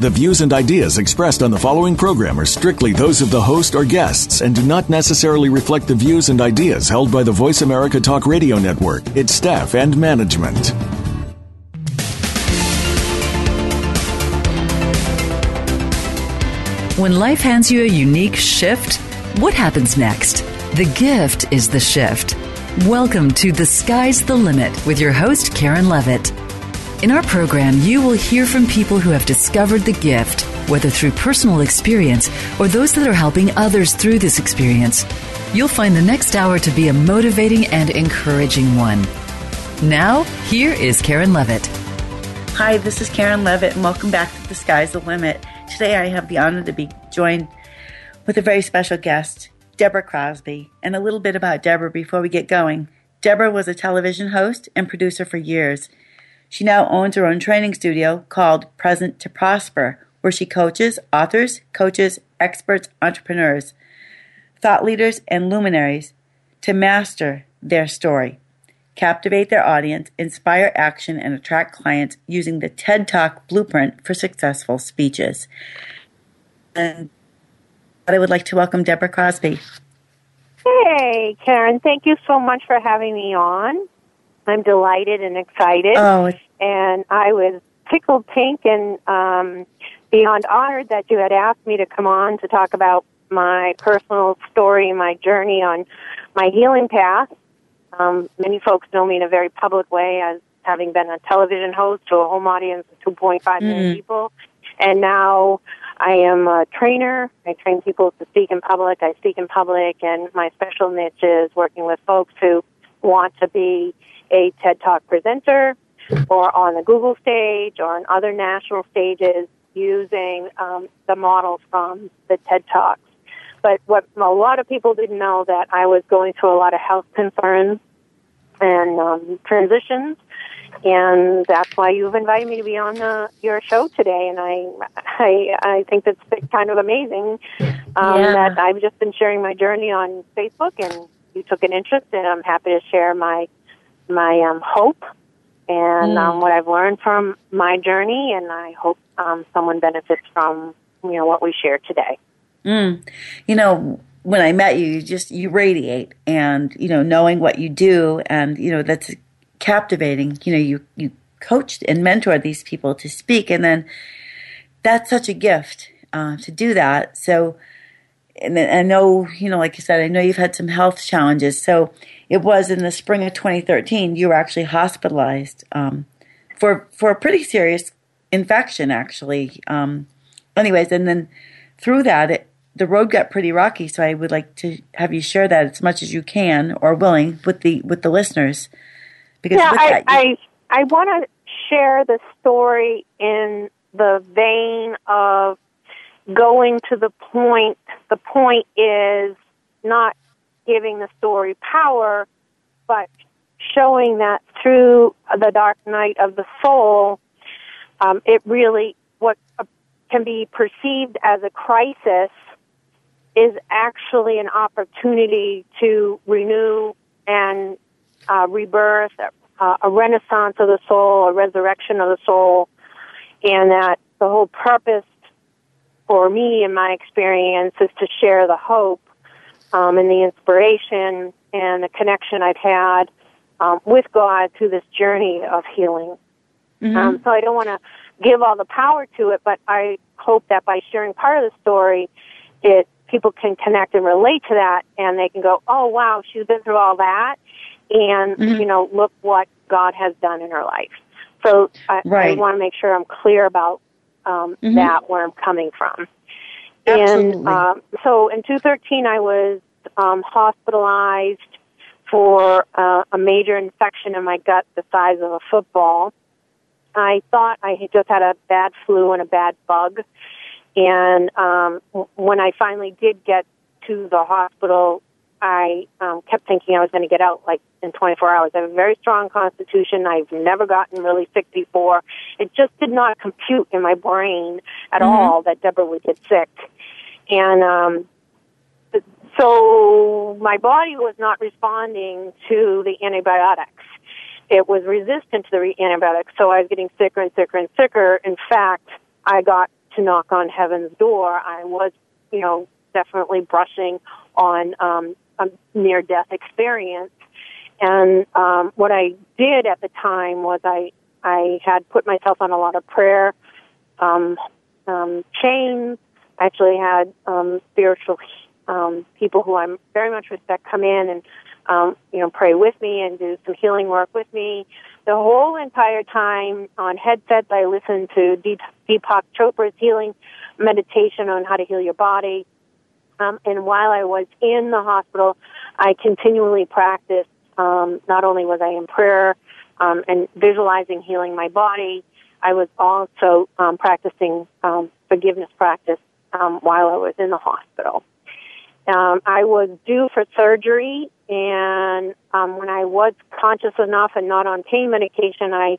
The views and ideas expressed on the following program are strictly those of the host or guests and do not necessarily reflect the views and ideas held by the Voice America Talk Radio Network, its staff, and management. When life hands you a unique shift, what happens next? The gift is the shift. Welcome to The Sky's the Limit with your host, Karen Levitt. In our program, you will hear from people who have discovered the gift, whether through personal experience or those that are helping others through this experience. You'll find the next hour to be a motivating and encouraging one. Now, here is Karen Levitt. Hi, this is Karen Levitt, and welcome back to The Sky's the Limit. Today, I have the honor to be joined with a very special guest, Deborah Crosby. And a little bit about Deborah before we get going. Deborah was a television host and producer for years. She now owns her own training studio called Present to Prosper, where she coaches authors, coaches, experts, entrepreneurs, thought leaders, and luminaries to master their story, captivate their audience, inspire action, and attract clients using the TED Talk blueprint for successful speeches. And I would like to welcome Deborah Crosby. Hey, Karen, thank you so much for having me on. I'm delighted and excited. Oh, and I was tickled pink and um, beyond honored that you had asked me to come on to talk about my personal story, my journey on my healing path. Um, many folks know me in a very public way as having been a television host to a home audience of 2.5 mm. million people. And now I am a trainer. I train people to speak in public. I speak in public, and my special niche is working with folks who want to be a TED Talk presenter or on the Google stage or on other national stages using um, the model from the TED Talks. But what a lot of people didn't know that I was going through a lot of health concerns and um, transitions, and that's why you've invited me to be on the, your show today. And I, I, I think that's kind of amazing um, yeah. that I've just been sharing my journey on Facebook, and you took an interest, and I'm happy to share my my um, hope and um, mm. um, what I've learned from my journey, and I hope um, someone benefits from you know what we share today. Mm. You know, when I met you, you just you radiate, and you know, knowing what you do, and you know that's captivating. You know, you you coached and mentored these people to speak, and then that's such a gift uh, to do that. So, and I know, you know, like you said, I know you've had some health challenges, so it was in the spring of 2013 you were actually hospitalized um, for for a pretty serious infection actually. Um, anyways and then through that it, the road got pretty rocky. So i would like to have you share that as much as you can or willing with the with the listeners. Because yeah, I, that, I i want to share the story in the vein of going to the point the point is not giving the story power, but showing that through the dark night of the soul, um, it really what uh, can be perceived as a crisis is actually an opportunity to renew and uh, rebirth, uh, a renaissance of the soul, a resurrection of the soul, and that the whole purpose for me in my experience is to share the hope um, and the inspiration and the connection I've had um, with God through this journey of healing. Mm-hmm. Um, so I don't want to give all the power to it, but I hope that by sharing part of the story, it people can connect and relate to that, and they can go, "Oh, wow, she's been through all that, and mm-hmm. you know, look what God has done in her life." So I, right. I want to make sure I'm clear about um, mm-hmm. that where I'm coming from. Absolutely. And um, so in 2013, I was um, hospitalized for uh, a major infection in my gut the size of a football. I thought I had just had a bad flu and a bad bug. And um, when I finally did get to the hospital, I um, kept thinking I was going to get out like in 24 hours. I have a very strong constitution. I've never gotten really sick before. It just did not compute in my brain at mm-hmm. all that Deborah would get sick. And um, so my body was not responding to the antibiotics. It was resistant to the antibiotics, so I was getting sicker and sicker and sicker. In fact, I got to knock on heaven's door. I was, you know, definitely brushing on um, a near death experience. And um, what I did at the time was I I had put myself on a lot of prayer um, um, chains. I actually had um, spiritual um, people who I very much respect come in and um, you know pray with me and do some healing work with me. The whole entire time on headsets, I listened to Deepak Chopra's healing meditation on how to heal your body. Um, and while I was in the hospital, I continually practiced. Um, not only was I in prayer um, and visualizing healing my body, I was also um, practicing um, forgiveness practice um, while I was in the hospital. Um, I was due for surgery, and um, when I was conscious enough and not on pain medication, I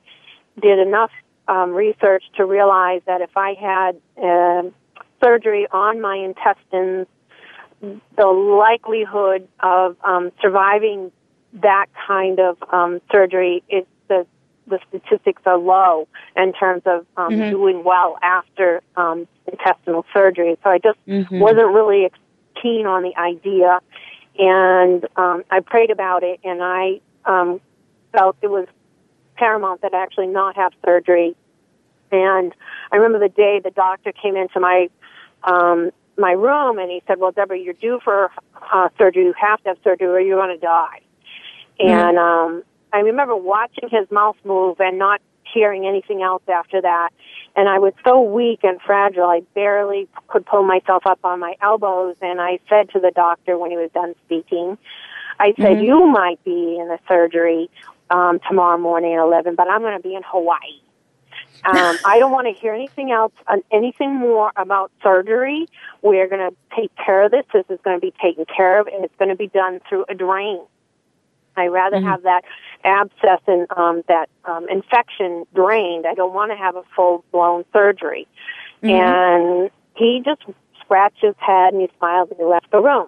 did enough um, research to realize that if I had uh, surgery on my intestines the likelihood of um, surviving that kind of um, surgery is the the statistics are low in terms of um, mm-hmm. doing well after um, intestinal surgery. So I just mm-hmm. wasn't really keen on the idea, and um, I prayed about it, and I um, felt it was paramount that I actually not have surgery. And I remember the day the doctor came into my um, my room and he said, "Well, Deborah, you're due for uh, surgery. You have to have surgery, or you're going to die." Mm-hmm. And um, I remember watching his mouth move and not hearing anything else after that. And I was so weak and fragile, I barely could pull myself up on my elbows. And I said to the doctor when he was done speaking, I said, mm-hmm. "You might be in the surgery um, tomorrow morning at 11, but I'm going to be in Hawaii." Um, I don't want to hear anything else, uh, anything more about surgery. We're going to take care of this. This is going to be taken care of, and it's going to be done through a drain. I rather mm-hmm. have that abscess and um, that um, infection drained. I don't want to have a full blown surgery. Mm-hmm. And he just scratched his head and he smiled and he left the room.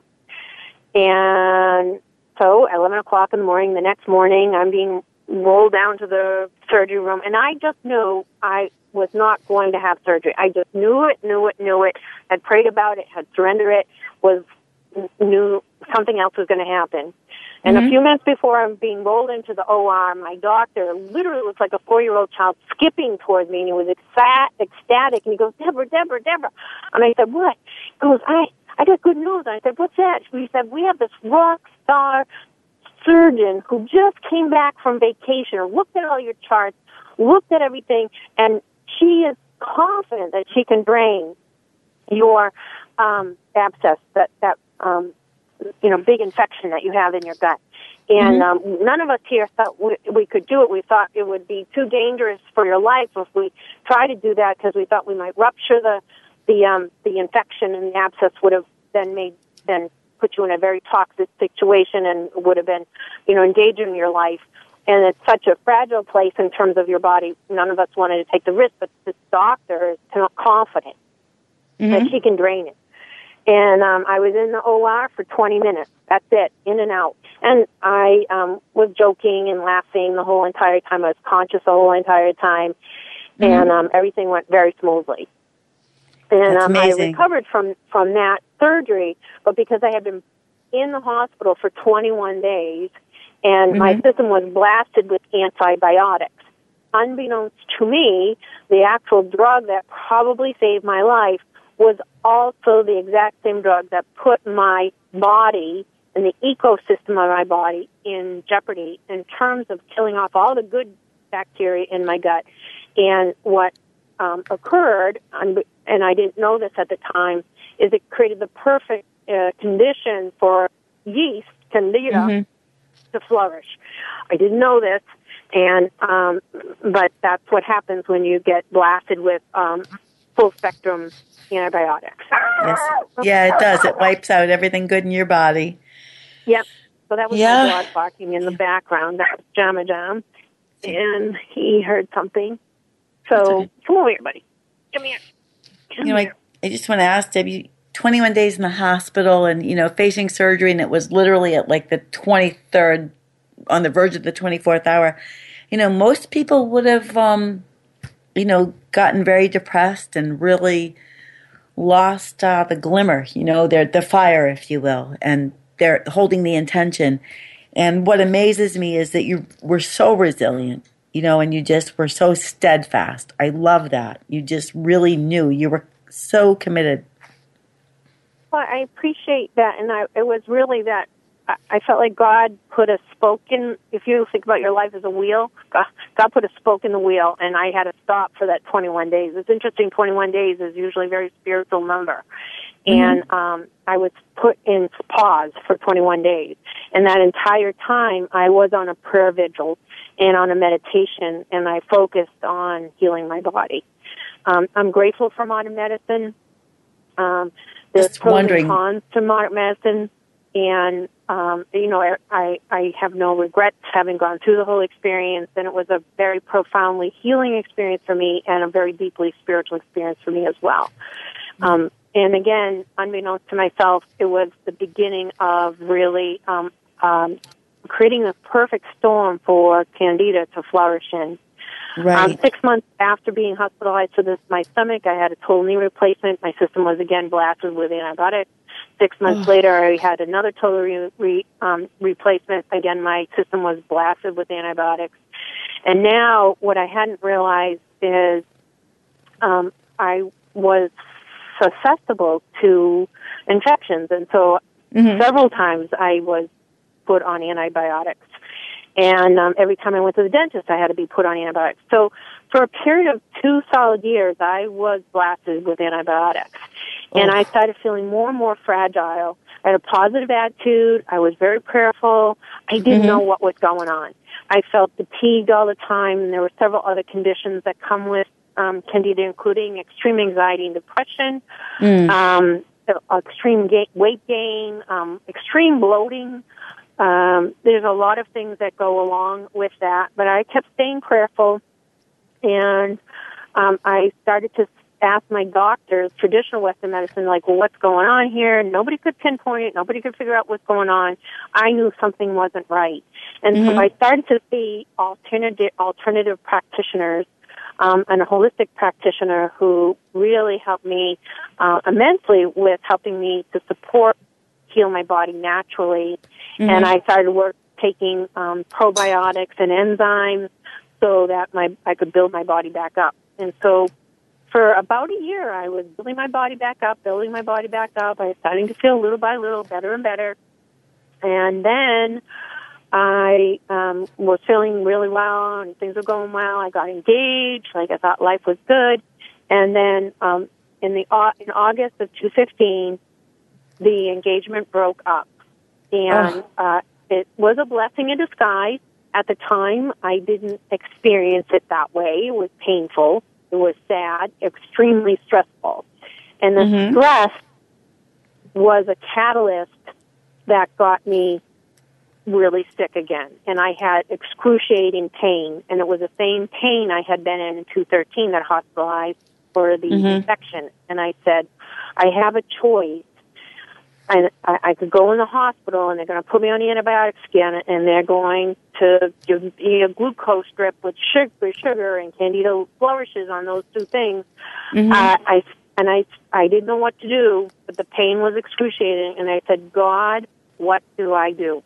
And so, at 11 o'clock in the morning, the next morning, I'm being rolled down to the surgery room, and I just knew I was not going to have surgery. I just knew it, knew it, knew it. Had prayed about it, had surrendered it, was knew something else was going to happen. And mm-hmm. a few minutes before I'm being rolled into the OR, my doctor literally was like a four-year-old child skipping towards me, and he was ecstatic. And he goes, "Deborah, Deborah, Deborah," and I said, "What?" He goes, "I." I got good news. I said, what's that? He said, we have this rock star surgeon who just came back from vacation or looked at all your charts, looked at everything, and she is confident that she can drain your um, abscess, that that um, you know big infection that you have in your gut. And mm-hmm. um, none of us here thought we, we could do it. We thought it would be too dangerous for your life if we tried to do that because we thought we might rupture the the um, the infection and the abscess would have then made then put you in a very toxic situation and would have been, you know, endangering your life. And it's such a fragile place in terms of your body. None of us wanted to take the risk, but this doctor is confident mm-hmm. that she can drain it. And um, I was in the OR for 20 minutes. That's it, in and out. And I um, was joking and laughing the whole entire time. I was conscious the whole entire time, mm-hmm. and um, everything went very smoothly and um, I recovered from from that surgery. But because I had been in the hospital for 21 days, and mm-hmm. my system was blasted with antibiotics, unbeknownst to me, the actual drug that probably saved my life was also the exact same drug that put my body and the ecosystem of my body in jeopardy in terms of killing off all the good bacteria in my gut. And what um, occurred, and I didn't know this at the time, is it created the perfect uh, condition for yeast, candida, mm-hmm. to flourish. I didn't know this, and um, but that's what happens when you get blasted with um, full spectrum antibiotics. Yes. Yeah, it does. It wipes out everything good in your body. Yep. So that was yeah. my dog barking in the background. That was Jama Jam. And he heard something. So okay. come over here, buddy. Come here. Come you know, here. I, I just want to ask Debbie, 21 days in the hospital and, you know, facing surgery, and it was literally at like the 23rd, on the verge of the 24th hour. You know, most people would have, um, you know, gotten very depressed and really lost uh, the glimmer, you know, their, the fire, if you will, and they're holding the intention. And what amazes me is that you were so resilient, you know, and you just were so steadfast. I love that. You just really knew you were so committed. Well, I appreciate that, and I, it was really that I felt like God put a spoke in. If you think about your life as a wheel, God, God put a spoke in the wheel, and I had to stop for that 21 days. It's interesting. 21 days is usually a very spiritual number, mm-hmm. and um, I was put in pause for 21 days. And that entire time, I was on a prayer vigil and on a meditation, and I focused on healing my body. Um, I'm grateful for modern medicine. Um, there's Just pros wondering. and cons to modern medicine, and um, you know, I I have no regrets having gone through the whole experience, and it was a very profoundly healing experience for me, and a very deeply spiritual experience for me as well. Um, and again, unbeknownst to myself, it was the beginning of really um, um, creating the perfect storm for Candida to flourish in. Right. Um, six months after being hospitalized for this, my stomach, I had a total knee replacement. My system was again blasted with antibiotics. Six months later, I had another total re, re, um, replacement. Again, my system was blasted with antibiotics. And now, what I hadn't realized is um, I was susceptible to infections, and so mm-hmm. several times I was put on antibiotics. And um, every time I went to the dentist, I had to be put on antibiotics. So for a period of two solid years, I was blasted with antibiotics. Oh. And I started feeling more and more fragile. I had a positive attitude. I was very prayerful. I didn't mm-hmm. know what was going on. I felt fatigued all the time, and there were several other conditions that come with um, candida, including extreme anxiety and depression, mm. um, extreme ga- weight gain, um, extreme bloating, um, there's a lot of things that go along with that, but I kept staying prayerful, and um, I started to ask my doctors, traditional Western medicine, like, well, what's going on here? Nobody could pinpoint it. Nobody could figure out what's going on. I knew something wasn't right, and mm-hmm. so I started to see alternative alternative practitioners. Um, and a holistic practitioner who really helped me uh, immensely with helping me to support heal my body naturally. Mm-hmm. And I started work taking um, probiotics and enzymes so that my I could build my body back up. And so for about a year, I was building my body back up, building my body back up. I was starting to feel little by little better and better. And then I um, was feeling really well, and things were going well. I got engaged, like I thought life was good. And then um, in the in August of 2015, the engagement broke up. And oh. uh, it was a blessing in disguise. At the time, I didn't experience it that way. It was painful. It was sad, extremely stressful. And the mm-hmm. stress was a catalyst that got me really sick again. And I had excruciating pain. And it was the same pain I had been in in 213 that hospitalized for the mm-hmm. infection. And I said, I have a choice I, I could go in the hospital and they're going to put me on the antibiotics again and they're going to give me a glucose drip with sugar, sugar and candida flourishes on those two things. Mm-hmm. Uh, I and I I didn't know what to do, but the pain was excruciating, and I said, God, what do I do?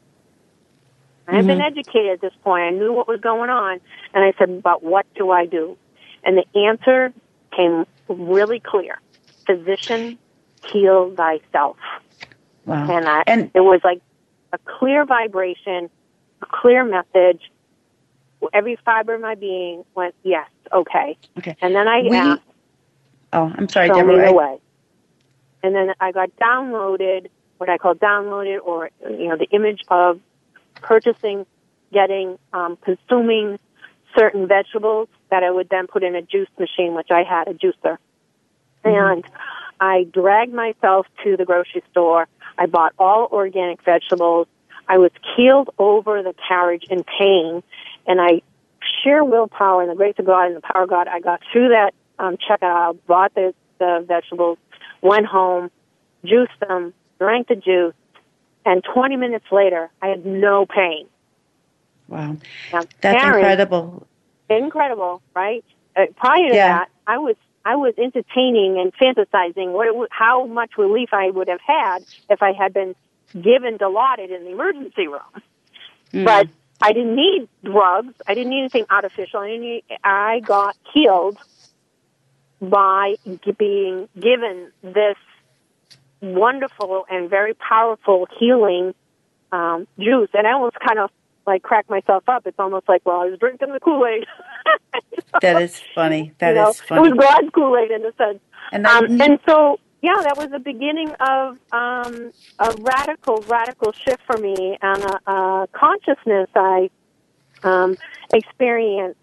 I had mm-hmm. been educated at this point. I knew what was going on, and I said, but what do I do? And the answer came really clear: physician, heal thyself. Wow. And, I, and it was like a clear vibration, a clear message. Every fiber of my being went, yes, okay. Okay. And then I we, asked, oh, I'm sorry, Deborah. me the way. And then I got downloaded, what I call downloaded, or you know, the image of purchasing, getting, um, consuming certain vegetables that I would then put in a juice machine, which I had a juicer. Mm-hmm. And I dragged myself to the grocery store I bought all organic vegetables. I was keeled over the carriage in pain, and I, sheer willpower and the grace of God and the power of God, I got through that um, checkout bought the, the vegetables, went home, juiced them, drank the juice, and 20 minutes later, I had no pain. Wow. Now, That's incredible. Incredible, right? Uh, prior to yeah. that, I was I was entertaining and fantasizing what it, how much relief I would have had if I had been given Dilaudid in the emergency room. Mm. But I didn't need drugs. I didn't need anything artificial. I, need, I got healed by being given this wonderful and very powerful healing um, juice. And I almost kind of like crack myself up. It's almost like, well, I was drinking the Kool Aid. that is funny. That you is know, funny. It was God's Kool Aid in a sense. And, um, and so, yeah, that was the beginning of um, a radical, radical shift for me and a, a consciousness I um, experienced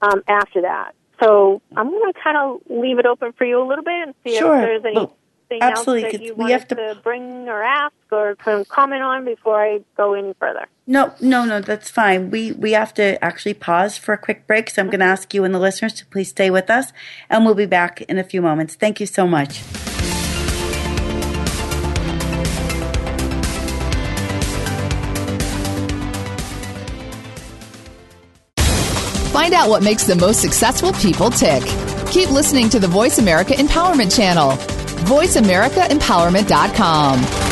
um, after that. So I'm going to kind of leave it open for you a little bit and see sure. if there's any. Well, Absolutely. else that you we have to... to bring or ask or comment on before I go any further? No, no, no, that's fine. We we have to actually pause for a quick break, so I'm going to mm-hmm. ask you and the listeners to please stay with us, and we'll be back in a few moments. Thank you so much. Find out what makes the most successful people tick. Keep listening to the Voice America Empowerment Channel. VoiceAmericaEmpowerment.com.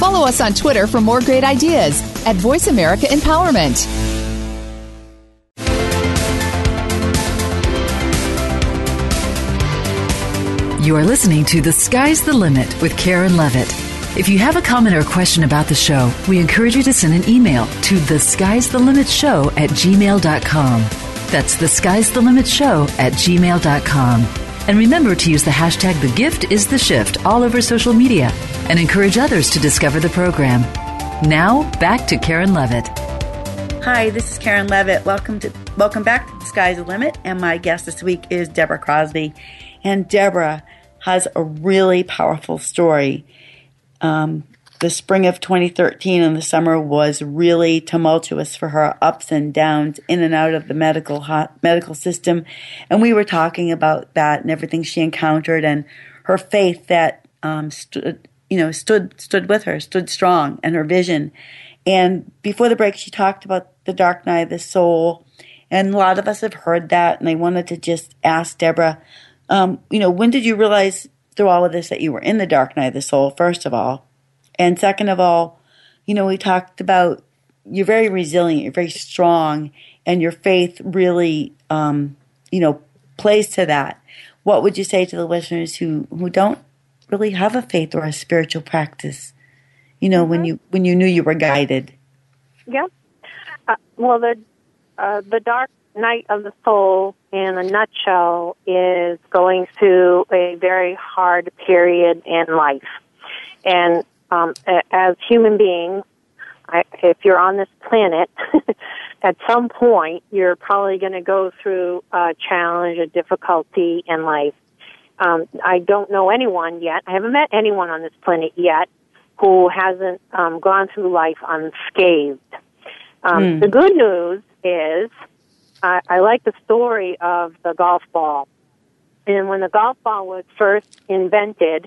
Follow us on Twitter for more great ideas at Voice America Empowerment. You are listening to The Sky's the Limit with Karen Levitt. If you have a comment or question about the show, we encourage you to send an email to the sky's the limit show at gmail.com. That's the sky's the limit show at gmail.com. And remember to use the hashtag the gift is the shift all over social media and encourage others to discover the program. Now, back to Karen Levitt. Hi, this is Karen Levitt. Welcome to welcome back to the Sky's the Limit, and my guest this week is Deborah Crosby. And Deborah has a really powerful story. Um, the spring of 2013 and the summer was really tumultuous for her, ups and downs, in and out of the medical medical system, and we were talking about that and everything she encountered and her faith that um, stood you know, stood stood with her, stood strong, and her vision. And before the break, she talked about the dark night of the soul, and a lot of us have heard that. And I wanted to just ask Deborah, um, you know, when did you realize through all of this that you were in the dark night of the soul? First of all, and second of all, you know, we talked about you're very resilient, you're very strong, and your faith really, um, you know, plays to that. What would you say to the listeners who who don't really have a faith or a spiritual practice. You know, mm-hmm. when you when you knew you were guided. Yeah. Uh, well, the uh, the dark night of the soul, in a nutshell, is going through a very hard period in life, and um, as human beings, I, if you're on this planet, at some point you're probably going to go through a challenge, a difficulty in life. Um, I don't know anyone yet. I haven't met anyone on this planet yet who hasn't um, gone through life unscathed. Um, mm. The good news is I, I like the story of the golf ball. And when the golf ball was first invented,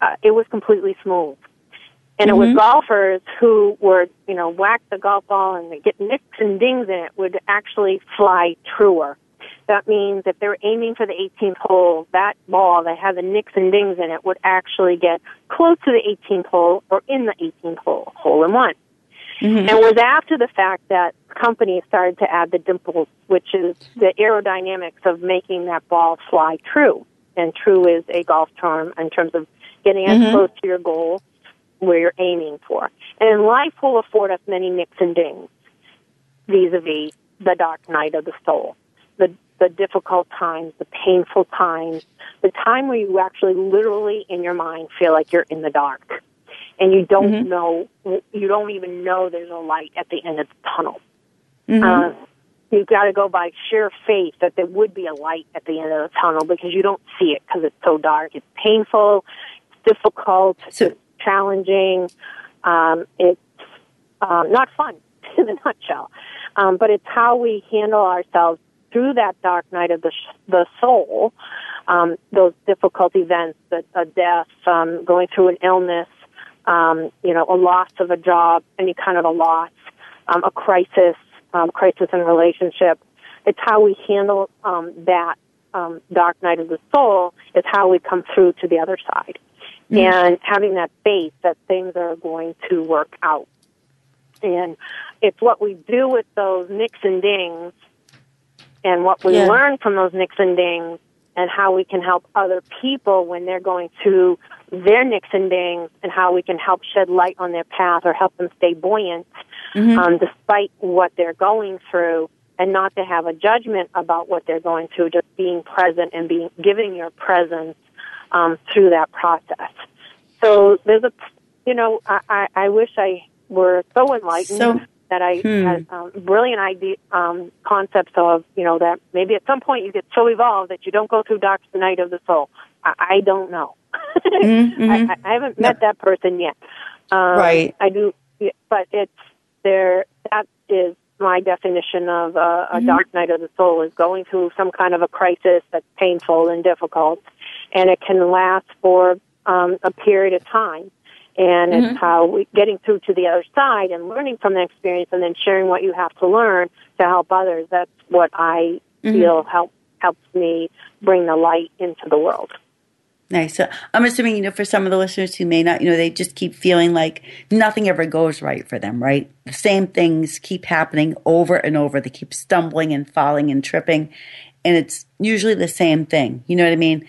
uh, it was completely smooth. And mm-hmm. it was golfers who were, you know, whack the golf ball and they get nicks and dings in it would actually fly truer. That means if they're aiming for the 18th hole, that ball that had the nicks and dings in it would actually get close to the 18th hole or in the 18th hole, hole in one. Mm-hmm. And it was after the fact that companies started to add the dimples, which is the aerodynamics of making that ball fly true. And true is a golf term in terms of getting mm-hmm. as close to your goal where you're aiming for. And life will afford us many nicks and dings vis-a-vis the dark night of the soul. The, the difficult times, the painful times, the time where you actually literally in your mind feel like you're in the dark and you don't mm-hmm. know, you don't even know there's a light at the end of the tunnel. Mm-hmm. Uh, you've got to go by sheer faith that there would be a light at the end of the tunnel because you don't see it because it's so dark. It's painful, it's difficult, so, it's challenging, um, it's um, not fun in a nutshell. Um, but it's how we handle ourselves through that dark night of the sh- the soul, um, those difficult events, that a death, um, going through an illness, um, you know, a loss of a job, any kind of a loss, um, a crisis, um, crisis in a relationship. It's how we handle um, that um, dark night of the soul. Is how we come through to the other side, mm-hmm. and having that faith that things are going to work out. And it's what we do with those nicks and dings, and what we yeah. learn from those nicks and dings, and how we can help other people when they're going through their nicks and dings and how we can help shed light on their path or help them stay buoyant mm-hmm. um, despite what they're going through and not to have a judgment about what they're going through, just being present and being giving your presence um, through that process. So there's a, you know, I, I, I wish I were so enlightened so, that I hmm. had um, brilliant idea um, concepts of, you know, that maybe at some point you get so evolved that you don't go through dark night of the soul. I, I don't know. mm-hmm. I, I haven't met no. that person yet. Um, right. I do, but it's there. That is my definition of a, a mm-hmm. dark night of the soul is going through some kind of a crisis that's painful and difficult, and it can last for um, a period of time. And mm-hmm. it's how we getting through to the other side and learning from the experience, and then sharing what you have to learn to help others. That's what I mm-hmm. feel help helps me bring the light into the world. Nice. So I'm assuming, you know, for some of the listeners who may not, you know, they just keep feeling like nothing ever goes right for them, right? The same things keep happening over and over. They keep stumbling and falling and tripping. And it's usually the same thing. You know what I mean?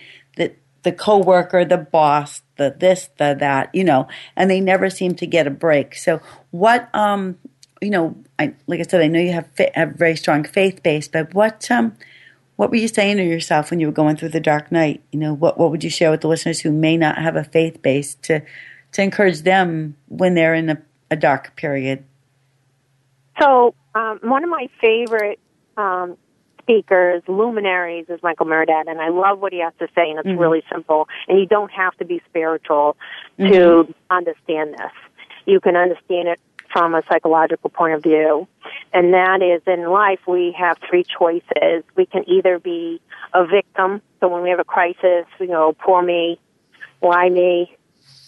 The, coworker, the boss, the this, the that, you know, and they never seem to get a break. So what, um, you know, I, like I said, I know you have, have very strong faith base, but what, um, what were you saying to yourself when you were going through the dark night? You know, what what would you share with the listeners who may not have a faith base to to encourage them when they're in a, a dark period? So, um, one of my favorite um, speakers, luminaries, is Michael Murdad, and I love what he has to say, and it's mm-hmm. really simple. And you don't have to be spiritual to mm-hmm. understand this. You can understand it from a psychological point of view. And that is in life we have three choices. We can either be a victim, so when we have a crisis, you know, poor me, why me?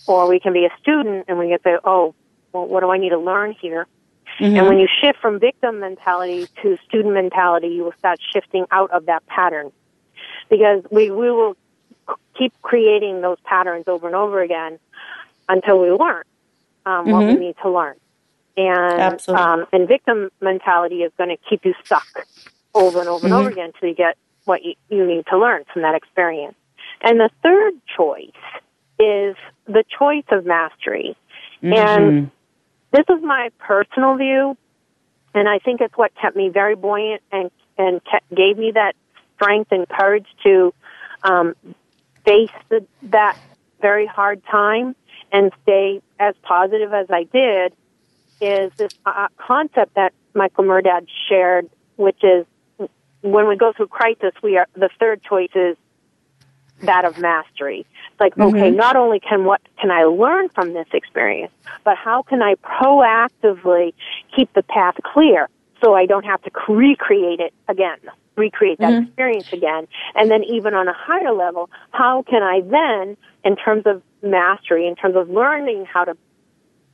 Or we can be a student and we get the, oh, well, what do I need to learn here? Mm-hmm. And when you shift from victim mentality to student mentality, you will start shifting out of that pattern. Because we, we will keep creating those patterns over and over again until we learn um, mm-hmm. what we mm-hmm. need to learn and um, and victim mentality is going to keep you stuck over and over mm-hmm. and over again until you get what you, you need to learn from that experience. And the third choice is the choice of mastery. Mm-hmm. And this is my personal view, and I think it's what kept me very buoyant and and kept, gave me that strength and courage to um, face the, that very hard time and stay as positive as I did is this uh, concept that Michael Murdad shared, which is when we go through crisis, we are the third choice is that of mastery. It's like, mm-hmm. okay, not only can what can I learn from this experience, but how can I proactively keep the path clear so I don't have to recreate it again, recreate that mm-hmm. experience again. And then even on a higher level, how can I then, in terms of mastery, in terms of learning how to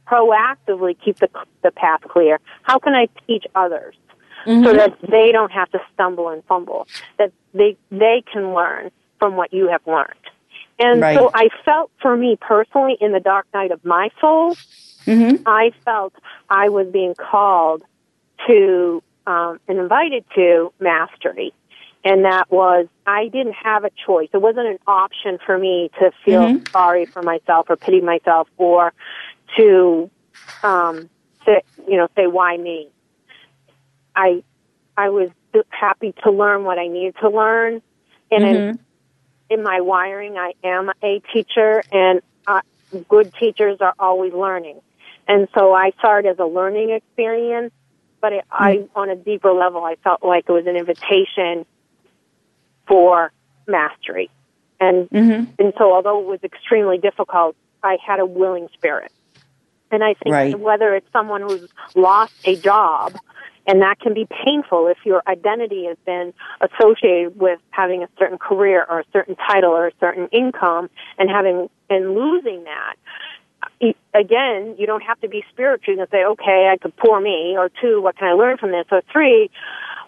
proactively keep the, the path clear, how can I teach others? Mm-hmm. So that they don't have to stumble and fumble, that they, they can learn from what you have learned. And right. so I felt for me personally in the dark night of my soul, mm-hmm. I felt I was being called to um, and invited to mastery. And that was, I didn't have a choice. It wasn't an option for me to feel mm-hmm. sorry for myself or pity myself or to, um, say, you know, say, why me? I, I was happy to learn what I needed to learn. And mm-hmm. in, in my wiring, I am a teacher and uh, good teachers are always learning. And so I saw it as a learning experience but it, I, mm-hmm. on a deeper level, I felt like it was an invitation for mastery. And, mm-hmm. and so although it was extremely difficult, I had a willing spirit. And I think right. whether it's someone who's lost a job, and that can be painful if your identity has been associated with having a certain career or a certain title or a certain income and having and losing that again, you don't have to be spiritual. Can say, okay, I could pour me, or two, what can I learn from this, or three,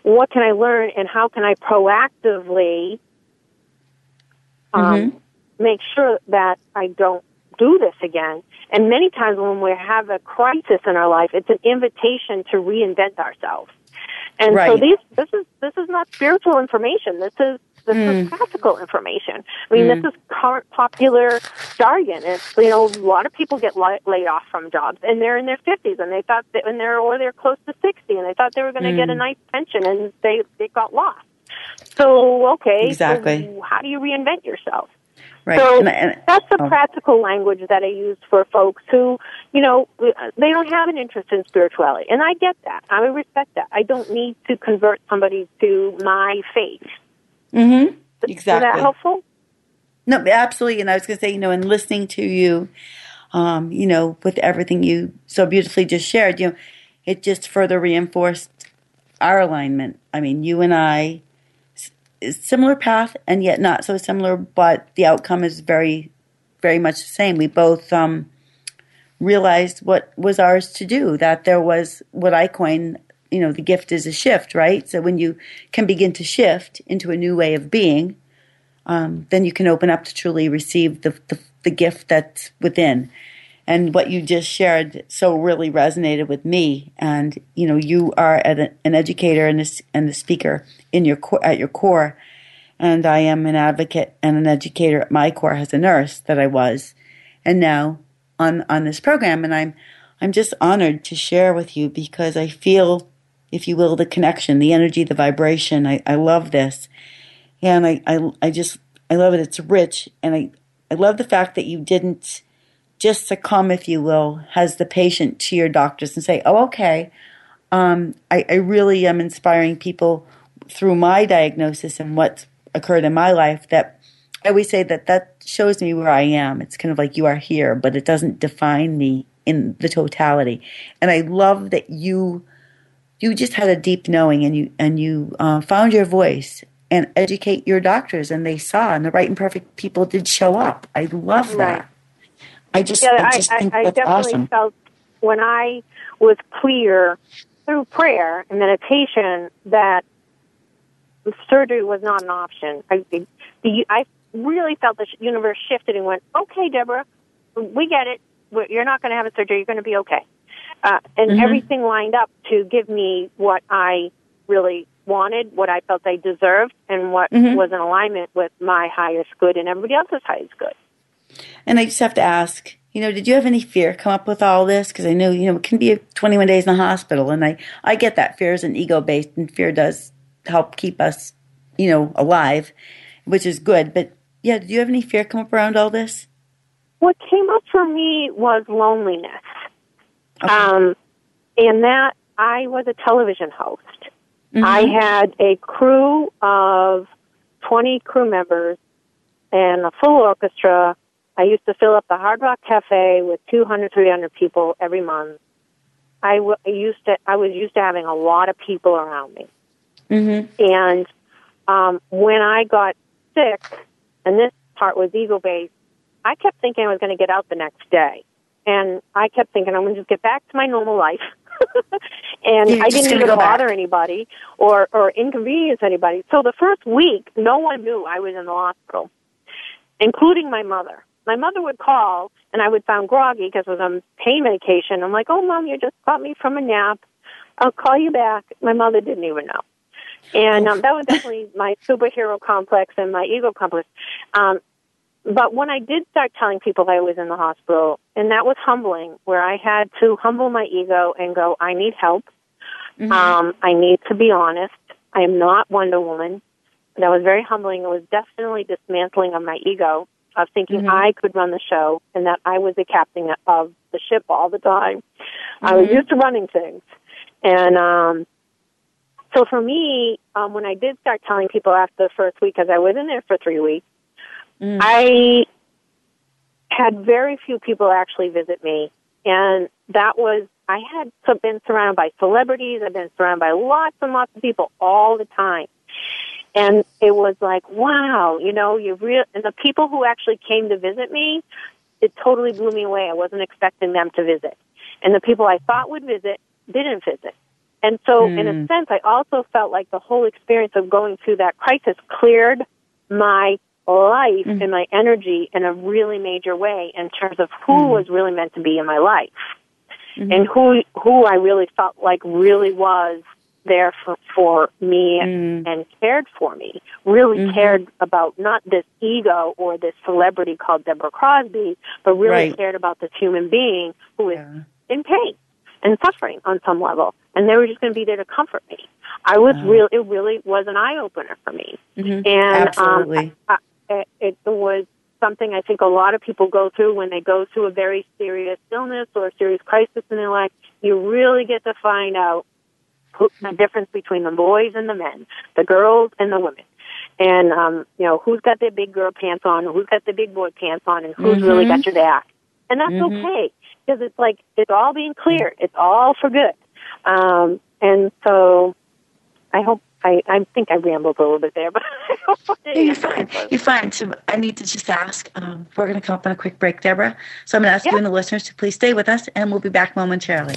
what can I learn, and how can I proactively um, mm-hmm. make sure that I don't do this again. And many times when we have a crisis in our life, it's an invitation to reinvent ourselves. And right. so these, this is this is not spiritual information. This is this mm. is practical information. I mean, mm. this is current popular jargon. It's you know, a lot of people get la- laid off from jobs, and they're in their fifties, and they thought that, and they're or they're close to sixty, and they thought they were going to mm. get a mm. nice pension, and they they got lost. So okay, exactly. So how do you reinvent yourself? Right. So that's the oh. practical language that I use for folks who, you know, they don't have an interest in spirituality. And I get that. I respect that. I don't need to convert somebody to my faith. Mm-hmm. Exactly. Is that helpful? No, absolutely. And I was going to say, you know, in listening to you, um, you know, with everything you so beautifully just shared, you know, it just further reinforced our alignment. I mean, you and I, similar path and yet not so similar, but the outcome is very, very much the same. We both um, realized what was ours to do, that there was what I coin, you know, the gift is a shift, right? So when you can begin to shift into a new way of being, um, then you can open up to truly receive the, the, the gift that's within. And what you just shared so really resonated with me. And you know, you are an, educator and a, and a speaker in your at your core, and I am an advocate and an educator at my core as a nurse that I was, and now on on this program. And I'm I'm just honored to share with you because I feel if you will, the connection, the energy, the vibration. I, I love this. And I, I, I just, I love it. It's rich. And I, I love the fact that you didn't just succumb, if you will, as the patient to your doctors and say, oh, okay. Um, I, I really am inspiring people through my diagnosis and what's occurred in my life that I always say that that shows me where I am. It's kind of like you are here, but it doesn't define me in the totality. And I love that you you just had a deep knowing and you and you uh, found your voice and educate your doctors and they saw and the right and perfect people did show up i love that i just yeah, i just I, I, definitely awesome. felt when i was clear through prayer and meditation that surgery was not an option i, I really felt the universe shifted and went okay deborah we get it you're not going to have a surgery you're going to be okay uh, and mm-hmm. everything lined up to give me what I really wanted, what I felt I deserved, and what mm-hmm. was in alignment with my highest good and everybody else's highest good. And I just have to ask, you know, did you have any fear come up with all this? Because I know, you know, it can be 21 days in the hospital, and I, I get that fear is an ego based, and fear does help keep us, you know, alive, which is good. But yeah, did you have any fear come up around all this? What came up for me was loneliness. Okay. Um, and that I was a television host. Mm-hmm. I had a crew of 20 crew members and a full orchestra. I used to fill up the Hard Rock Cafe with 200, 300 people every month. I, w- I used to I was used to having a lot of people around me, Mm-hmm. and um, when I got sick, and this part was ego based, I kept thinking I was going to get out the next day, and I kept thinking I'm going to just get back to my normal life. and You're I didn't even go back. bother anybody or or inconvenience anybody. So the first week, no one knew I was in the hospital, including my mother. My mother would call, and I would sound groggy because I was on pain medication. I'm like, "Oh, mom, you just caught me from a nap. I'll call you back." My mother didn't even know, and um, that was definitely my superhero complex and my ego complex. Um, but when I did start telling people I was in the hospital, and that was humbling, where I had to humble my ego and go, "I need help. Um, I need to be honest. I am not Wonder Woman." That was very humbling. It was definitely dismantling of my ego of thinking I could run the show and that I was the captain of the ship all the time. I was used to running things. And um so for me, um when I did start telling people after the first week, because I was in there for three weeks, I had very few people actually visit me. And that was I had been surrounded by celebrities, I've been surrounded by lots and lots of people all the time. And it was like, wow, you know, you real and the people who actually came to visit me, it totally blew me away. I wasn't expecting them to visit. And the people I thought would visit didn't visit. And so in a hmm. sense, I also felt like the whole experience of going through that crisis cleared my life hmm. and my energy in a really major way in terms of who hmm. was really meant to be in my life and who who I really felt like really was there for, for me and, and cared for me. Really cared about not this ego or this celebrity called Debra Crosby, but really Right. cared about this human being who is Yeah. in pain and suffering on some level, and they were just going to be there to comfort me. I was real. It really was an eye opener for me, Mhm. and Absolutely. Um, I, I, it, was something I think a lot of people go through when they go through a very serious illness or a serious crisis in their life. You really get to find out the difference between the boys and the men, the girls and the women. And um, you know who's got their big girl pants on, who's got the big boy pants on, and who's really got your back. And that's okay because it's like it's all being cleared. It's all for good. Um, and so, I hope I, I think I rambled a little bit there, but I hope I Yeah, you're fine. You're fine. So I need to just ask. Um, we're going to come up on a quick break, Debra. So I'm going to ask you and the listeners to please stay with us, and we'll be back momentarily.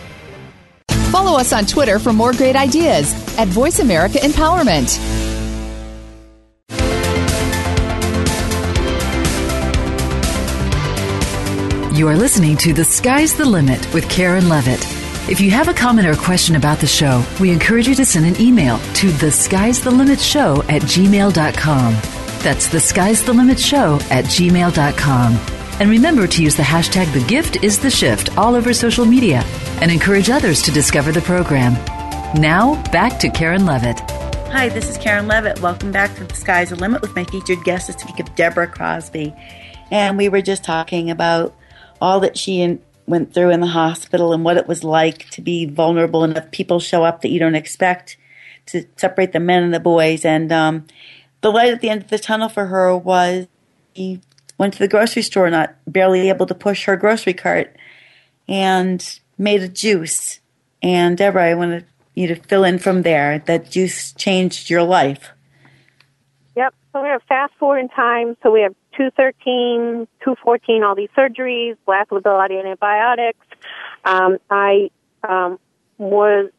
Follow us on Twitter for more great ideas at Voice America Empowerment. You are listening to The Sky's the Limit with Karen Levitt. If you have a comment or question about the show, we encourage you to send an email to the sky's the limit show at gmail.com. That's the sky's the limit show at gmail.com. And remember to use the hashtag the gift is the shift all over social media and encourage others to discover the program. Now, back to Karen Levitt. Hi, this is Karen Levitt. Welcome back to The Sky's the Limit with my featured guest this week of Debra Crosby. And we were just talking about all that she went through in the hospital and what it was like to be vulnerable if people show up that you don't expect to separate the men and the boys. And um, the light at the end of the tunnel for her was went to the grocery store, not barely able to push her grocery cart, and made a juice. And Debra, I want you to fill in from there. That juice changed your life. Yep. So we have fast forward in time. So we have 213, 214, all these surgeries, black a antibiotics. Um, I um, was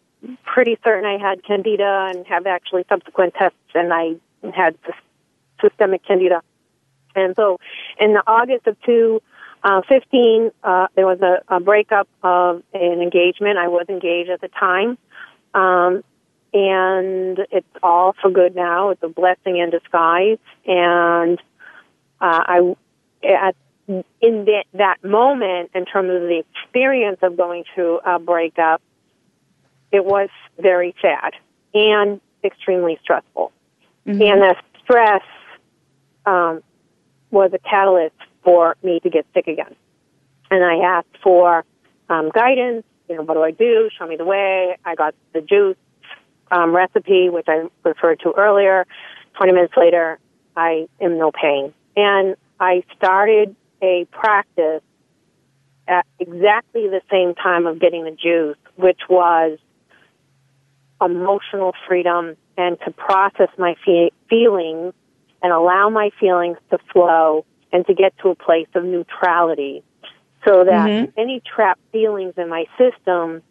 pretty certain I had candida and have actually subsequent tests, and I had systemic candida. And so in the August of 2015, uh, uh, there was a, a breakup of an engagement. I was engaged at the time. Um, and it's all for good now. It's a blessing in disguise. And uh, I, at in that, that moment, in terms of the experience of going through a breakup, it was very sad and extremely stressful. Mm-hmm. And the stress um, was a catalyst for me to get sick again. And I asked for um, guidance. You know, what do I do? Show me the way. I got the juice um, recipe, which I referred to earlier. 20 minutes later, I am no pain. And I started a practice at exactly the same time of getting the juice, which was emotional freedom and to process my fe- feelings and allow my feelings to flow and to get to a place of neutrality so that mm-hmm. any trapped feelings in my system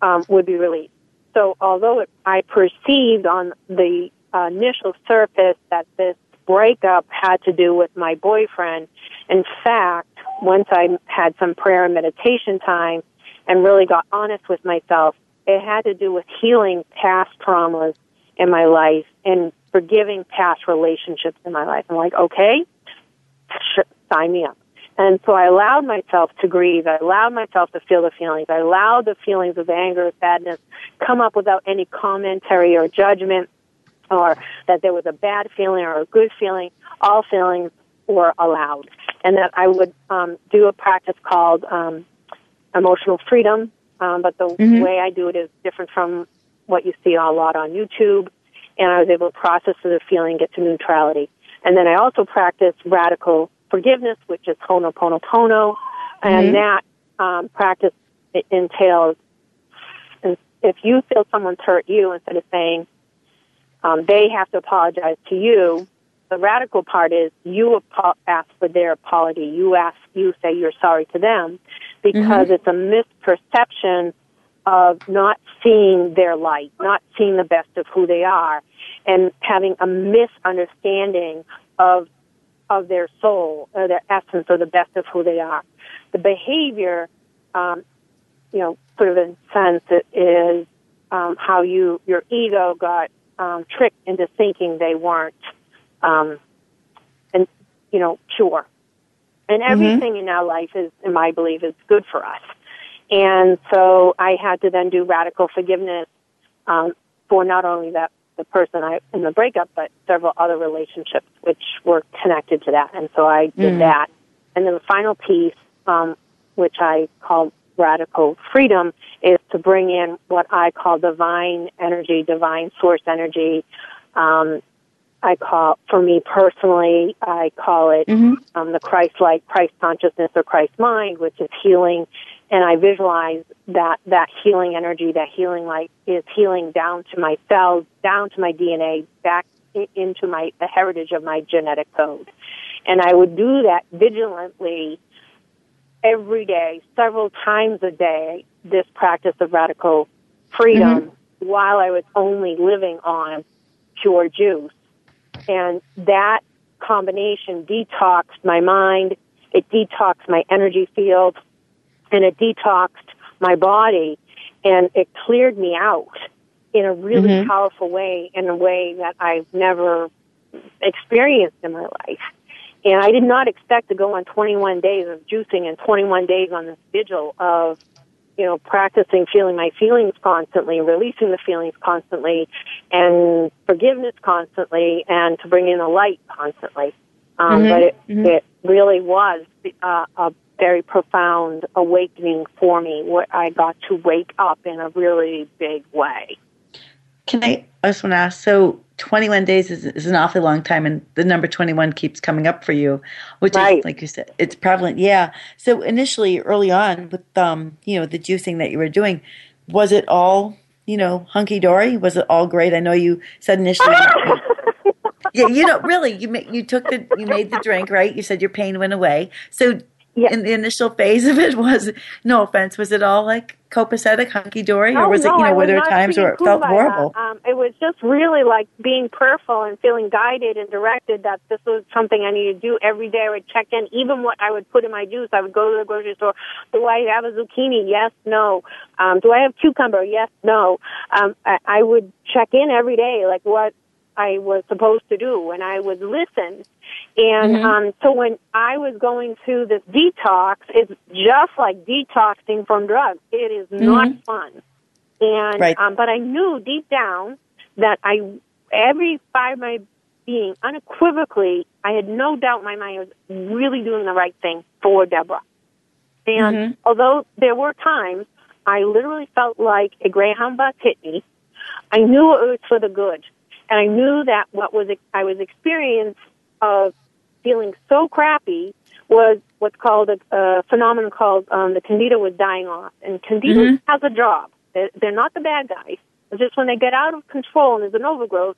um, would be released. So although it, I perceived on the uh, initial surface that this breakup had to do with my boyfriend, in fact, once I had some prayer and meditation time and really got honest with myself, it had to do with healing past traumas in my life and forgiving past relationships in my life. I'm like, okay, sign me up. And so I allowed myself to grieve. I allowed myself to feel the feelings. I allowed the feelings of anger, sadness, come up without any commentary or judgment or that there was a bad feeling or a good feeling. All feelings were allowed. And that I would um, do a practice called um, emotional freedom. Um, but the mm-hmm. way I do it is different from what you see a lot on YouTube. And I was able to process the feeling, get to neutrality. And then I also practice radical forgiveness, which is Ho'oponopono, and mm-hmm. that um, practice entails if you feel someone's hurt you, instead of saying um, they have to apologize to you, the radical part is you ask for their apology. You ask, you say you're sorry to them because mm-hmm. it's a misperception of not seeing their light, not seeing the best of who they are, and having a misunderstanding of of their soul or their essence or the best of who they are. The behavior, um, you know, sort of in sense, is um, how you your ego got um, tricked into thinking they weren't, um, and you know, pure. And mm-hmm. everything mm-hmm. in our life is, in my belief, is good for us. And so I had to then do radical forgiveness um, for not only that the person I in the breakup, but several other relationships which were connected to that. And so I did mm. that. And then the final piece, um, which I call radical freedom, is to bring in what I call divine energy, divine source energy. Um, I call, for me personally, I call it mm-hmm. um, the Christ-like, Christ consciousness or Christ mind, which is healing and I visualize that that healing energy, that healing light is healing down to my cells, down to my DNA, back into my the heritage of my genetic code. And I would do that vigilantly every day, several times a day, this practice of radical freedom mm-hmm. while I was only living on pure juice. And that combination detoxed my mind, it detoxed my energy field, and it detoxed my body and it cleared me out in a really mm-hmm. powerful way, in a way that I've never experienced in my life. And I did not expect to go on 21 days of juicing and 21 days on this vigil of, you know, practicing feeling my feelings constantly, releasing the feelings constantly, and forgiveness constantly, and to bring in the light constantly. Um, mm-hmm. But it, mm-hmm. it really was uh, a very profound awakening for me where I got to wake up in a really big way. Can I? I just want to ask. So, 21 days is, is an awfully long time, and the number 21 keeps coming up for you, which right. is, like you said, it's prevalent. Yeah. So initially, early on, with um, you know, the juicing that you were doing, was it all you know hunky dory? Was it all great? I know you said initially. yeah, you know, really, you you took the you made the drink, right? You said your pain went away. So yeah. in the initial phase of it was no offense was it all like copacetic hunky dory or was no, it you know were there times where it felt horrible? Um, it was just really like being prayerful and feeling guided and directed that this was something i needed to do. Every day i would check in even what i would put in my juice. I would go to the grocery store. Do i have a zucchini? Yes no. Um, do i have cucumber? Yes no. Um, I, I would check in every day like what I was supposed to do, and I would listen. And mm-hmm. um, so when I was going through this detox, it's just like detoxing from drugs. It is mm-hmm. not fun. And right. um, but I knew deep down that I every fiber of my being unequivocally, I had no doubt in my mind I was really doing the right thing for Debra. And mm-hmm. although there were times I literally felt like a greyhound bus hit me, I knew it was for the good. And I knew that what was I was experiencing of feeling so crappy was what's called a, a phenomenon called um, the candida was dying off. And candida mm-hmm. has a job. They're, they're not the bad guys. It's just when they get out of control and there's an overgrowth,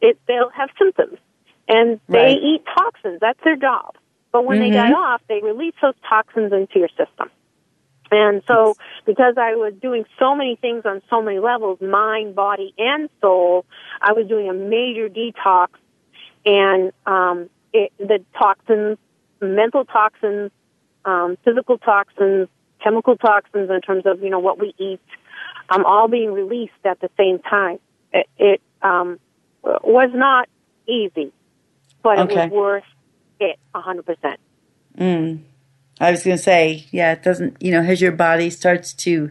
it, they'll have symptoms. And they right. eat toxins. That's their job. But when mm-hmm. they die off, they release those toxins into your system. And so, because I was doing so many things on so many levels, mind, body, and soul, I was doing a major detox and, um, it, the toxins, mental toxins, um, physical toxins, chemical toxins in terms of, you know, what we eat, um, all being released at the same time. It, it um, was not easy, but okay. it was worth it 100%. Mm. I was going to say, yeah, it doesn't, you know, as your body starts to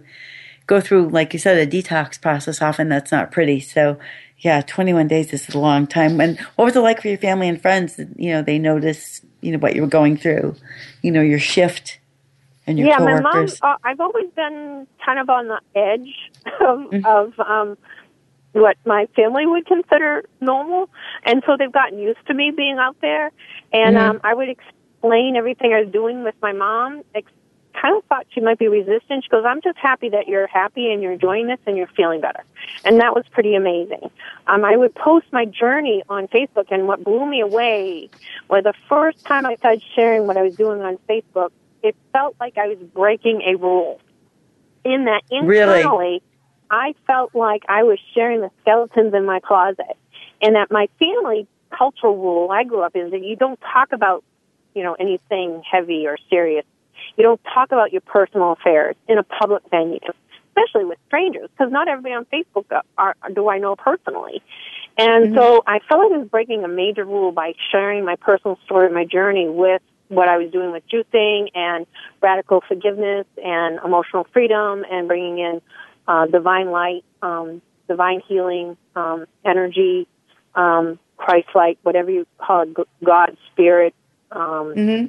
go through, like you said, a detox process, often that's not pretty. So, yeah, 21 days is a long time. And what was it like for your family and friends? You know, they noticed, you know, what you were going through, you know, your shift and your yeah, coworkers. my mom, uh, I've always been kind of on the edge of, mm-hmm. of um, what my family would consider normal. And so they've gotten used to me being out there. And mm-hmm. um, I would explain everything I was doing with my mom. Ex- kind of thought she might be resistant. She goes, I'm just happy that you're happy and you're enjoying this and you're feeling better. And that was pretty amazing. Um, I would post my journey on Facebook and what blew me away was the first time I started sharing what I was doing on Facebook, it felt like I was breaking a rule. In that internally, really? I felt like I was sharing the skeletons in my closet and that my family cultural rule I grew up in is that you don't talk about you know, anything heavy or serious. You don't talk about your personal affairs in a public venue, especially with strangers, because not everybody on Facebook are, are, do I know personally. And mm-hmm. so I felt like I was breaking a major rule by sharing my personal story, my journey with what I was doing with juicing and radical forgiveness and emotional freedom and bringing in uh, divine light, um, divine healing, um, energy, um, Christ light, whatever you call it, God, spirit, um, mm-hmm.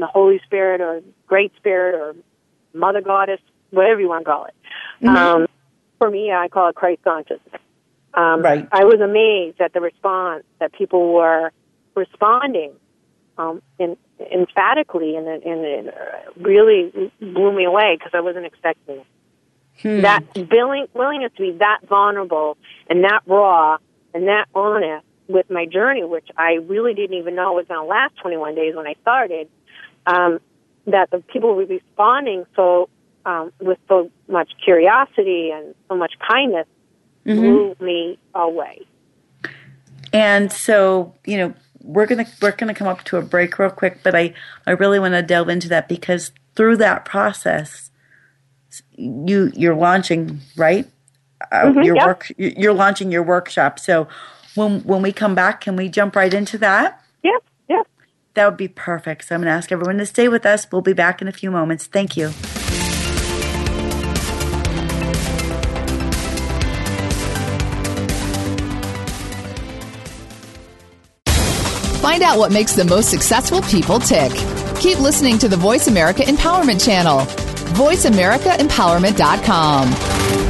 The Holy Spirit or Great Spirit or Mother Goddess, whatever you want to call it. Mm-hmm. Um, for me, I call it Christ consciousness. Um, right. I was amazed at the response that people were responding um, in, emphatically, and, and it really blew me away because I wasn't expecting it. Hmm. That willing, willingness to be that vulnerable and that raw and that honest with my journey, which I really didn't even know was going to last 21 days when I started, um, that the people were responding so um, with so much curiosity and so much kindness mm-hmm. blew me away. And so, you know, we're gonna we're gonna come up to a break real quick, but I I really want to delve into that because through that process, you you're launching right. Uh, mm-hmm, your yep. work you're launching your workshop. So when when we come back, can we jump right into that? That would be perfect. So I'm going to ask everyone to stay with us. We'll be back in a few moments. Thank you. Find out what makes the most successful people tick. Keep listening to the Voice America Empowerment Channel. VoiceAmericaEmpowerment.com.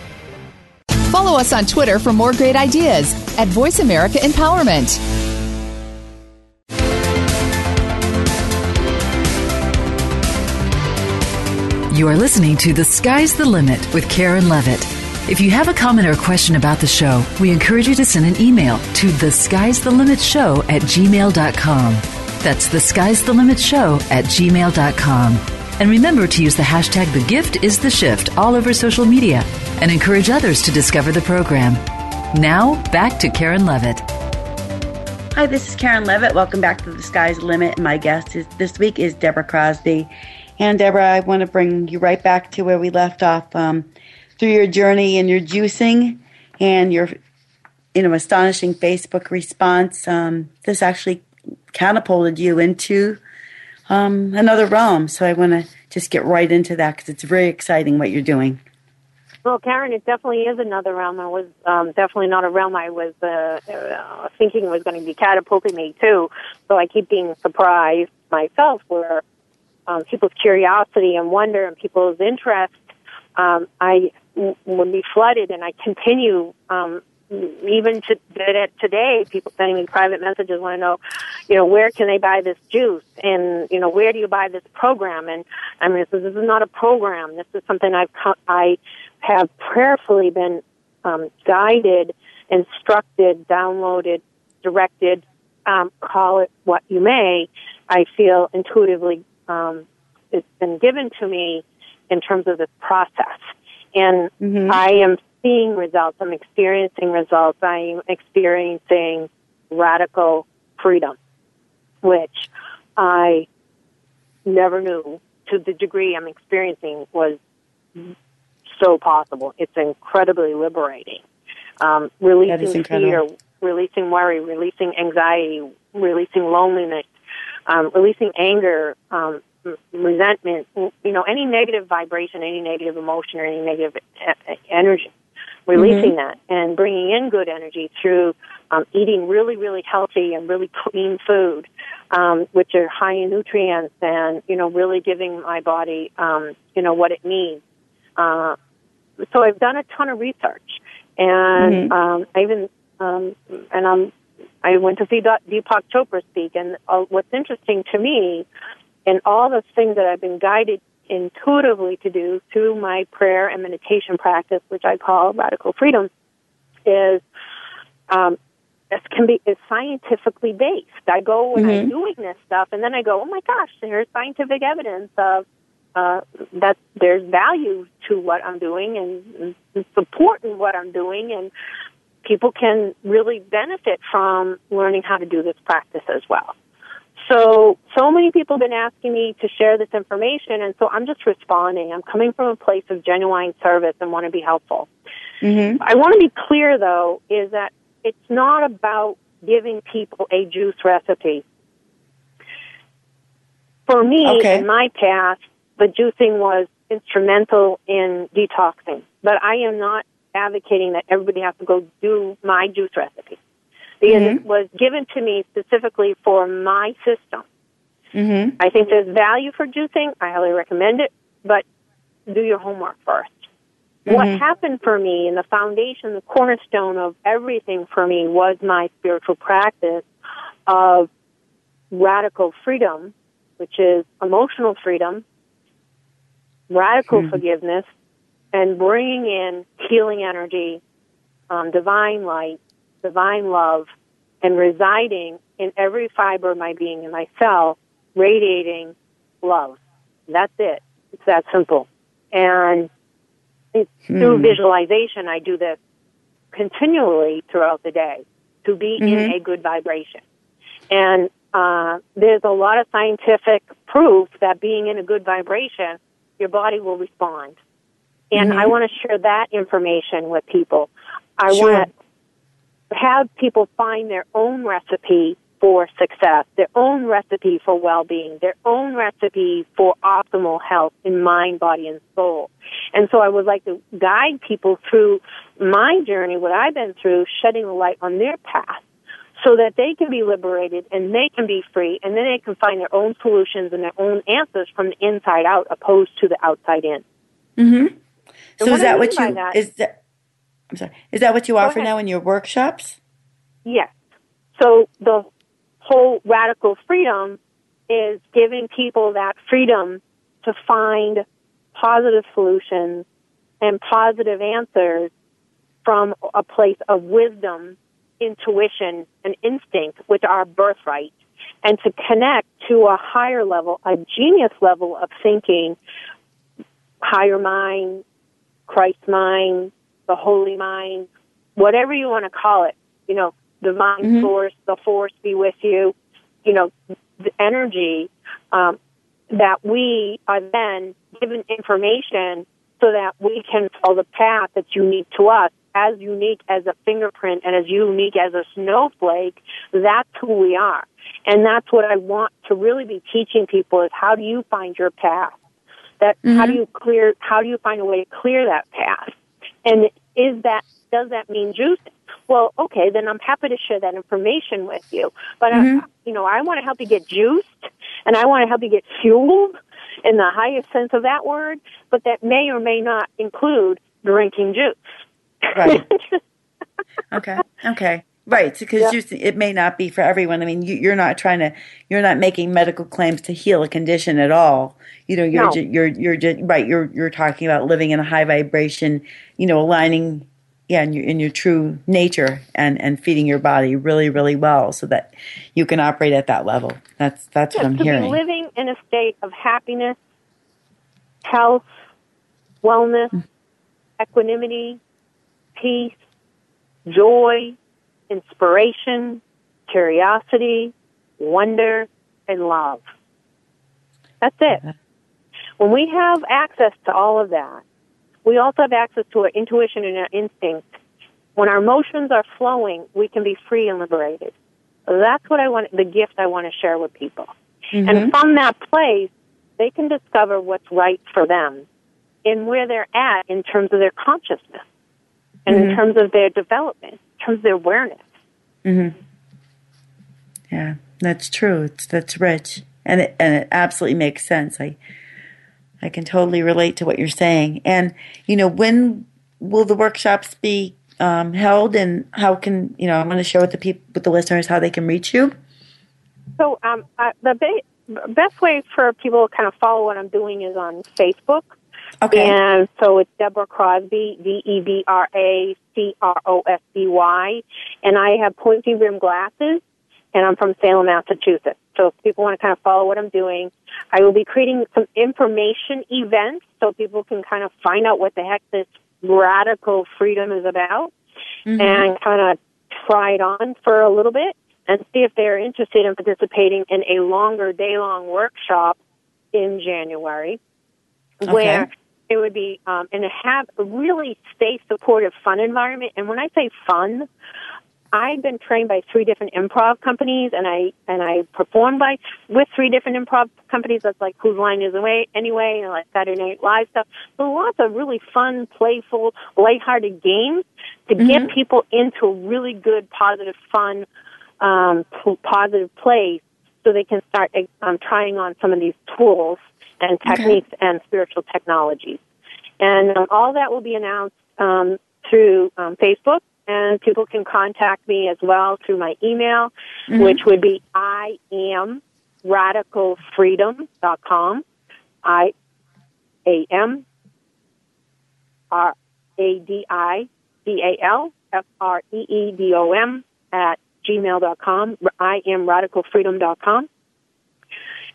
Follow us on Twitter for more great ideas at Voice America Empowerment. You are listening to The Sky's the Limit with Karen Levitt. If you have a comment or question about the show, we encourage you to send an email to the sky's the limit show at gmail.com. That's the sky's the limit show at gmail.com. And remember to use the hashtag the gift is the shift all over social media and encourage others to discover the program. Now, back to Karen Levitt. Hi, this is Karen Levitt. Welcome back to The Sky's Limit. My guest is, this week is Debra Crosby. And Debra, I want to bring you right back to where we left off um, through your journey and your juicing and your you know astonishing Facebook response. Um, this actually catapulted you into um, another realm. So I want to just get right into that because it's very exciting what you're doing. Well, Karen, it definitely is another realm. It was um, definitely not a realm I was uh, uh, thinking was going to be catapulting me to. So I keep being surprised myself where um, people's curiosity and wonder and people's interest, um, I w- would be flooded, and I continue um, even to, today, people sending me private messages want to know, you know, where can they buy this juice, and you know, where do you buy this program? And I mean, this is, this is not a program. This is something I've I have prayerfully been um, guided, instructed, downloaded, directed. Um, call it what you may. I feel intuitively um, it's been given to me in terms of this process, and mm-hmm. I am seeing results. I'm experiencing results. I'm experiencing radical freedom, which I never knew to the degree I'm experiencing was so possible. It's incredibly liberating. Um, releasing fear, releasing worry, releasing anxiety, releasing loneliness, um, releasing anger, um, resentment, you know, any negative vibration, any negative emotion, or any negative energy releasing mm-hmm. that and bringing in good energy through um, eating really, really healthy and really clean food, um, which are high in nutrients and, you know, really giving my body, um, you know, what it needs. Uh, so I've done a ton of research and, mm-hmm. um, I even, um, and I'm, I went to see Deepak Chopra speak and uh, what's interesting to me and all the things that I've been guided intuitively to do through my prayer and meditation practice, which I call radical freedom, is um, this can be is scientifically based. I go when mm-hmm. I'm doing this stuff, and then I go, oh my gosh, there's scientific evidence of uh, that there's value to what I'm doing and, and support in what I'm doing, and people can really benefit from learning how to do this practice as well. So, so many people have been asking me to share this information, and so I'm just responding. I'm coming from a place of genuine service and want to be helpful. Mm-hmm. I want to be clear, though, is that it's not about giving people a juice recipe. For me, okay. in my past, the juicing was instrumental in detoxing, but I am not advocating that everybody has to go do my juice recipe because mm-hmm. it was given to me specifically for my system. Mm-hmm. I think there's value for juicing. I highly recommend it, but do your homework 1st mm-hmm. What happened for me and the foundation, the cornerstone of everything for me was my spiritual practice of radical freedom, which is emotional freedom, radical mm-hmm. forgiveness, and bringing in healing energy um, divine light, divine love, and residing in every fiber of my being and my cell, radiating love. That's it. It's that simple. And hmm. through visualization, I do this continually throughout the day to be mm-hmm. in a good vibration. And uh, there's a lot of scientific proof that being in a good vibration, your body will respond. And mm-hmm. I want to share that information with people. I sure. want to have people find their own recipe for success, their own recipe for well-being, their own recipe for optimal health in mind, body, and soul. And so I would like to guide people through my journey, what I've been through, shedding the light on their path so that they can be liberated and they can be free and then they can find their own solutions and their own answers from the inside out opposed to the outside in. Mm-hmm. So is that what you that, is that I'm sorry. Is that what you offer now in your workshops? Yes. So the whole radical freedom is giving people that freedom to find positive solutions and positive answers from a place of wisdom, intuition, and instinct, which are birthright, and to connect to a higher level, a genius level of thinking, higher mind, Christ mind, the holy mind, whatever you want to call it, you know, divine mm-hmm. source, the force be with you, you know, the energy, um, that we are then given information so that we can follow the path that's unique to us, as unique as a fingerprint and as unique as a snowflake. That's who we are. And that's what I want to really be teaching people is how do you find your path? That mm-hmm. how do you clear how do you find a way to clear that path? And is that does that mean juicing? Well, okay, then I'm happy to share that information with you. But uh, mm-hmm. I, you know, I want to help you get juiced, and I want to help you get fueled in the highest sense of that word. But that may or may not include drinking juice. Right. okay. Okay. Right, because yep. it may not be for everyone. I mean, you, are not trying to, you're not making medical claims to heal a condition at all. You know, you're, no. ju- you're, you're just, right. You're, you're talking about living in a high vibration. You know, aligning, yeah, in your, in your true nature and and feeding your body really, really well, so that you can operate at that level. That's that's what I'm to hearing. Be living in a state of happiness, health, wellness, mm. equanimity, peace, joy inspiration, curiosity, wonder, and love. That's it. When we have access to all of that, we also have access to our intuition and our instinct. When our emotions are flowing, we can be free and liberated. That's what I want, the gift I want to share with people. Mm-hmm. And from that place, they can discover what's right for them and where they're at in terms of their consciousness and mm-hmm. in terms of their development in terms of their awareness. Mm-hmm. Yeah, that's true. It's that's rich, and it and it absolutely makes sense. I I can totally relate to what you're saying. And you know, when will the workshops be um, held, and how can you know? I'm going to share with the people, with the listeners, how they can reach you. So um, uh, the ba- best way for people to kind of follow what I'm doing is on Facebook. Okay. And so it's Debra Crosby, D E B R A C R O S B Y. And I have pointy rim glasses, and I'm from Salem, Massachusetts. So if people want to kind of follow what I'm doing, I will be creating some information events so people can kind of find out what the heck this radical freedom is about mm-hmm. and kind of try it on for a little bit and see if they're interested in participating in a longer day long workshop in January okay. where it would be um, and have a really safe, supportive, fun environment. And when I say fun, I've been trained by three different improv companies, and I and I performed by with three different improv companies. That's like Whose Line Is Away Anyway, and like Saturday Night Live stuff. So lots of really fun, playful, lighthearted games to mm-hmm. get people into a really good, positive, fun, um, positive place, so they can start um, trying on some of these tools and techniques okay. and spiritual technologies. And um, all that will be announced um, through um, Facebook, and people can contact me as well through my email, mm-hmm. which would be I am radicalfreedom.com. I A M R A D I D A L F R E E D O M, at gmail.com. I am radicalfreedom.com.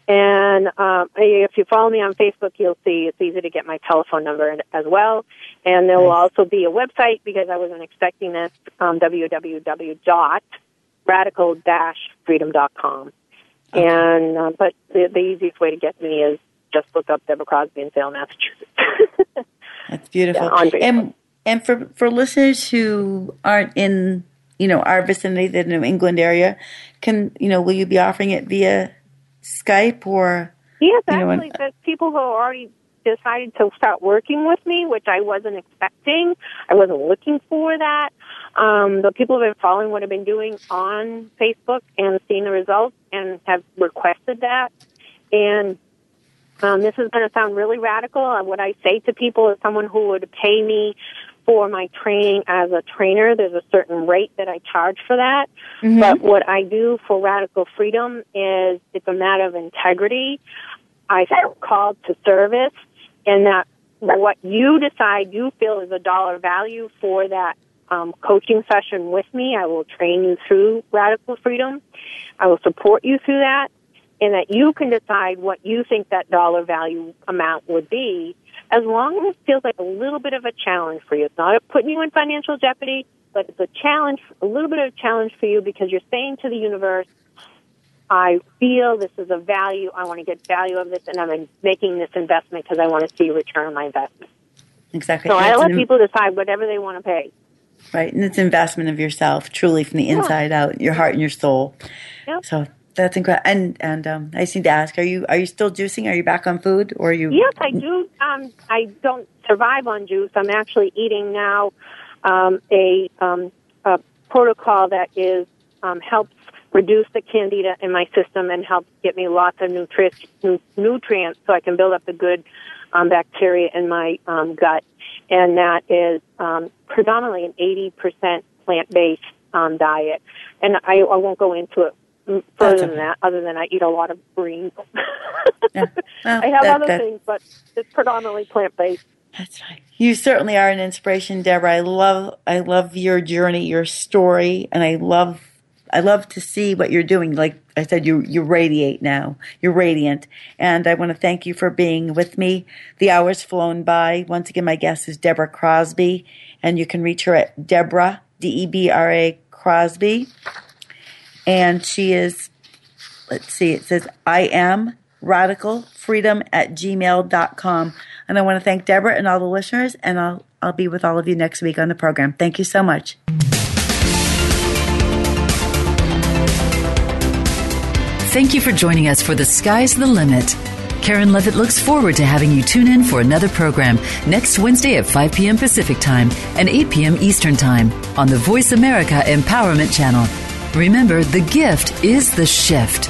And um, if you follow me on Facebook, you'll see it's easy to get my telephone number as well. And there will also be a website because I wasn't expecting this, um, www.radical-freedom.com. Okay. And uh, but the, the easiest way to get me is just look up Debra Crosby in Salem, Massachusetts. That's beautiful. Yeah, and and for for listeners who aren't in you know our vicinity, the New England area, can you know will you be offering it via Skype or? Yes, actually, the people who already decided to start working with me, which I wasn't expecting. I wasn't looking for that. Um, the people who have been following what I've been doing on Facebook and seeing the results and have requested that. And um, this is going to sound really radical. Uh, what I say to people is someone who would pay me for my training as a trainer. There's a certain rate that I charge for that. Mm-hmm. But what I do for radical freedom is it's a matter of integrity. I feel called to service and that what you decide you feel is a dollar value for that um, coaching session with me, I will train you through radical freedom. I will support you through that and that you can decide what you think that dollar value amount would be as long as it feels like a little bit of a challenge for you. It's not putting you in financial jeopardy, but it's a challenge, a little bit of a challenge for you because you're saying to the universe, I feel this is a value. I want to get value of this, and I'm making this investment because I want to see a return on my investment. Exactly. So I let people decide whatever they want to pay. Right, and it's investment of yourself, truly from the inside yeah. out, your heart and your soul. Yep. So that's incredible. And and um, I just need to ask: Are you are you still juicing? Are you back on food, or are you? Yes, I do. Um, I don't survive on juice. I'm actually eating now um, a, um, a protocol that is um, helps reduce the candida in my system and helps get me lots of nutri- nutrients so I can build up the good um, bacteria in my um, gut. And that is um, predominantly an 80% plant based um, diet. And I, I won't go into it further than that, other than I eat a lot of greens. yeah. well, I have that, other that, things, but it's predominantly plant based. That's right. You certainly are an inspiration, Debra. I love, I love your journey, your story, and I love, I love to see what you're doing. Like I said, you you radiate now. You're radiant, and I want to thank you for being with me. The hour's flown by. Once again, my guest is Debra Crosby, and you can reach her at Debra D E B R A Crosby and she is, let's see, it says, I am radical freedom at gmail.com. And I want to thank Debra and all the listeners, and I'll, I'll be with all of you next week on the program. Thank you so much. Thank you for joining us for The Sky's the Limit. Karen Levitt looks forward to having you tune in for another program next Wednesday at 5 p.m. Pacific Time and 8 p.m. Eastern Time on the Voice America Empowerment Channel. Remember, the gift is the shift.